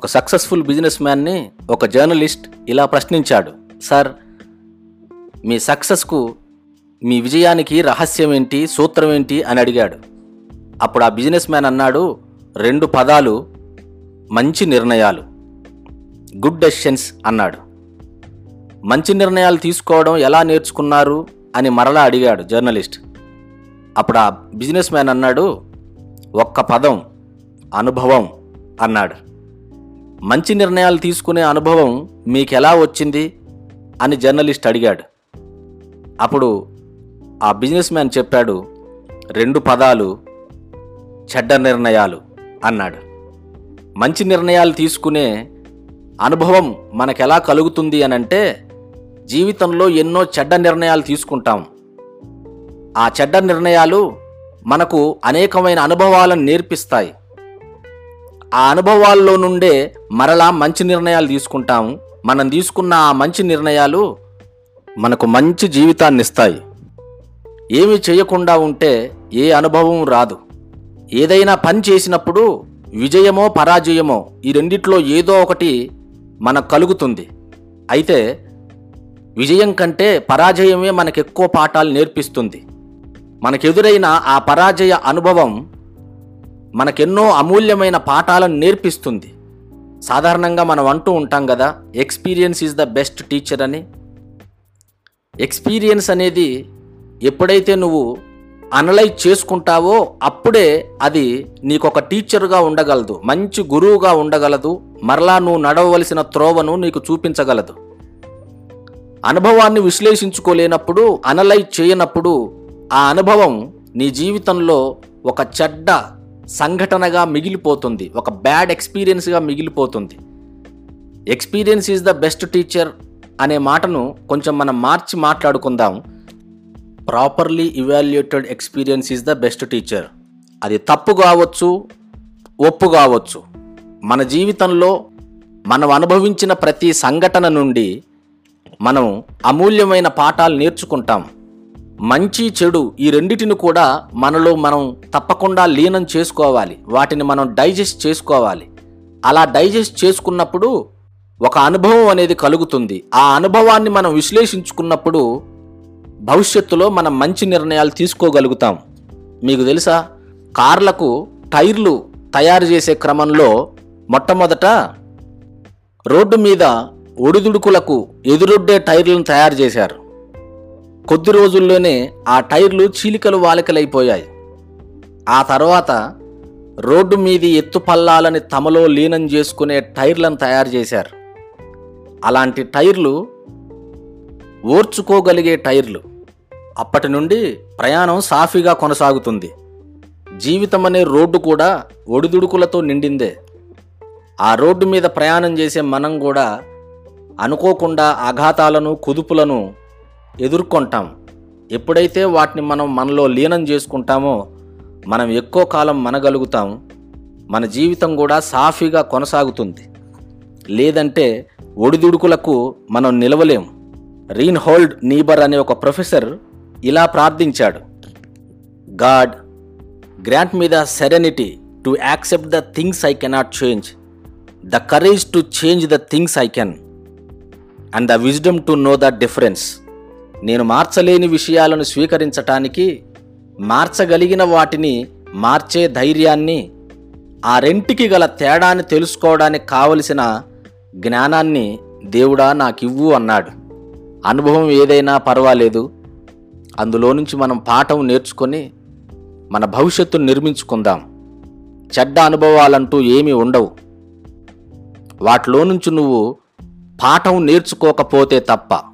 ఒక successful business మ్యాన్ని ఒక journalist ఇలా ప్రశ్నించాడు. సార్ మీ సక్సెస్కు మీ విజయానికి రహస్యం ఏంటి సూత్రం ఏంటి? అని అడిగాడు. అప్పుడు ఆ బిజినెస్ మ్యాన్ అన్నాడు రెండు పదాలు మంచి నిర్ణయాలు. గుడ్ డెసిషన్స్ అన్నాడు. మంచి నిర్ణయాలు తీసుకోవడం ఎలా నేర్చుకున్నారు? అని మరలా అడిగాడు జర్నలిస్ట్ అప్పుడు ఆ బిజినెస్ మ్యాన్ అన్నాడు ఒక్క పదం అనుభవం అన్నాడు. మంచి నిర్ణయాలు తీసుకునే అనుభవం మీకు ఎలా వచ్చింది అని జర్నలిస్ట్ అడిగాడు. అప్పుడు ఆ బిజినెస్ మ్యాన్ చెప్పాడు రెండు పదాలు చెడ్డ నిర్ణయాలు అన్నాడు. మంచి నిర్ణయాలు తీసుకునే అనుభవం మనకెలా కలుగుతుంది అని అంటే జీవితంలో ఎన్నో చెడ్డ నిర్ణయాలు తీసుకుంటాం. ఆ చెడ్డ నిర్ణయాలు మనకు అనేకమైన అనుభవాలను నేర్పిస్తాయి. ఆ అనుభవాల్లో నుండే మరలా మంచి నిర్ణయాలు తీసుకుంటాము. మనం తీసుకున్న ఆ మంచి నిర్ణయాలు మనకు మంచి జీవితాన్ని ఇస్తాయి. ఏమి చేయకుండా ఉంటే ఏ అనుభవం రాదు. ఏదైనా పని చేసినప్పుడు విజయమో పరాజయమో ఈ రెండిట్లో ఏదో ఒకటి మనకు కలుగుతుంది. అయితే విజయం కంటే పరాజయమే మనకు ఎక్కువ పాఠాలు నేర్పిస్తుంది. మనకెదురైన ఆ పరాజయ అనుభవం మనకెన్నో అమూల్యమైన పాఠాలను నేర్పిస్తుంది. సాధారణంగా మనం అంటూ ఉంటాం కదా experience is the best teacher అని. ఎక్స్పీరియన్స్ అనేది ఎప్పుడైతే నువ్వు అనలైజ్ చేసుకుంటావో అప్పుడే అది నీకు ఒక టీచర్గా ఉండగలదు మంచి గురువుగా ఉండగలదు మరలా నువ్వు నడవవలసిన త్రోవను నీకు చూపించగలదు. అనుభవాన్ని విశ్లేషించుకోలేనప్పుడు అనలైజ్ చేయనప్పుడు ఆ అనుభవం నీ జీవితంలో ఒక చెడ్డ సంఘటనగా మిగిలిపోతుంది. ఒక బ్యాడ్ ఎక్స్పీరియన్స్గా మిగిలిపోతుంది. Experience is the best teacher అనే మాటను కొంచెం మనం మార్చి మాట్లాడుకుందాం. Properly evaluated experience is the best teacher. అది తప్పు కావచ్చు ఒప్పు కావచ్చు. మన జీవితంలో మనం అనుభవించిన ప్రతి సంఘటన నుండి మనం అమూల్యమైన పాఠాలు నేర్చుకుంటాం. మంచి చెడు ఈ రెండిటిని కూడా మనలో మనం తప్పకుండా లీనం చేసుకోవాలి. వాటిని మనం డైజెస్ట్ చేసుకోవాలి. అలా డైజెస్ట్ చేసుకున్నప్పుడు ఒక అనుభవం అనేది కలుగుతుంది. ఆ అనుభవాన్ని మనం విశ్లేషించుకున్నప్పుడు భవిష్యత్తులో మనం మంచి నిర్ణయాలు తీసుకోగలుగుతాం. మీకు తెలుసా? కార్లకు టైర్లు తయారు చేసే క్రమంలో మొట్టమొదట రోడ్డు మీద ఒడిదుడుకులకు ఎదురొడ్డే టైర్లను తయారు చేశారు. కొద్ది రోజుల్లోనే ఆ టైర్లు చీలికలు వాలికలైపోయాయి. ఆ తర్వాత రోడ్డు మీది ఎత్తు పల్లాలని తమలో లీనం చేసుకునే టైర్లను తయారు చేశారు. అలాంటి టైర్లు ఓర్చుకోగలిగే టైర్లు. అప్పటి నుండి ప్రయాణం సాఫీగా కొనసాగుతుంది. జీవితం అనే రోడ్డు కూడా ఒడిదుడుకులతో నిండిందే. ఆ రోడ్డు మీద ప్రయాణం చేసే మనం కూడా అనుకోకుండా ఆఘాతాలను కుదుపులను ఎదుర్కొంటాం. ఎప్పుడైతే వాటిని మనం మనలో లీనం చేసుకుంటామో మనం ఎక్కువ కాలం మనగలుగుతాం మన జీవితం కూడా సాఫీగా కొనసాగుతుంది. లేదంటే ఒడిదుడుకులకు మనం నిలవలేం. రీన్ హోల్డ్ నీబర్ అనే ఒక ప్రొఫెసర్ ఇలా ప్రార్థించాడు. God grant me the serenity to accept the things I cannot change. The courage to change the things I can. And the wisdom to know the difference. నేను మార్చలేని విషయాలను స్వీకరించటానికి మార్చగలిగిన వాటిని మార్చే ధైర్యాన్ని ఆ రెంటికి గల తేడాన్ని తెలుసుకోవడానికి కావలసిన జ్ఞానాన్ని దేవుడా నాకివ్వు అన్నాడు. అనుభవం ఏదైనా పర్వాలేదు. అందులో నుంచి మనం పాఠం నేర్చుకొని మన భవిష్యత్తును నిర్మించుకుందాం. చెడ్డ అనుభవాలంటూ ఏమీ ఉండవు. వాటిలో నుంచి నువ్వు పాఠం నేర్చుకోకపోతే తప్ప.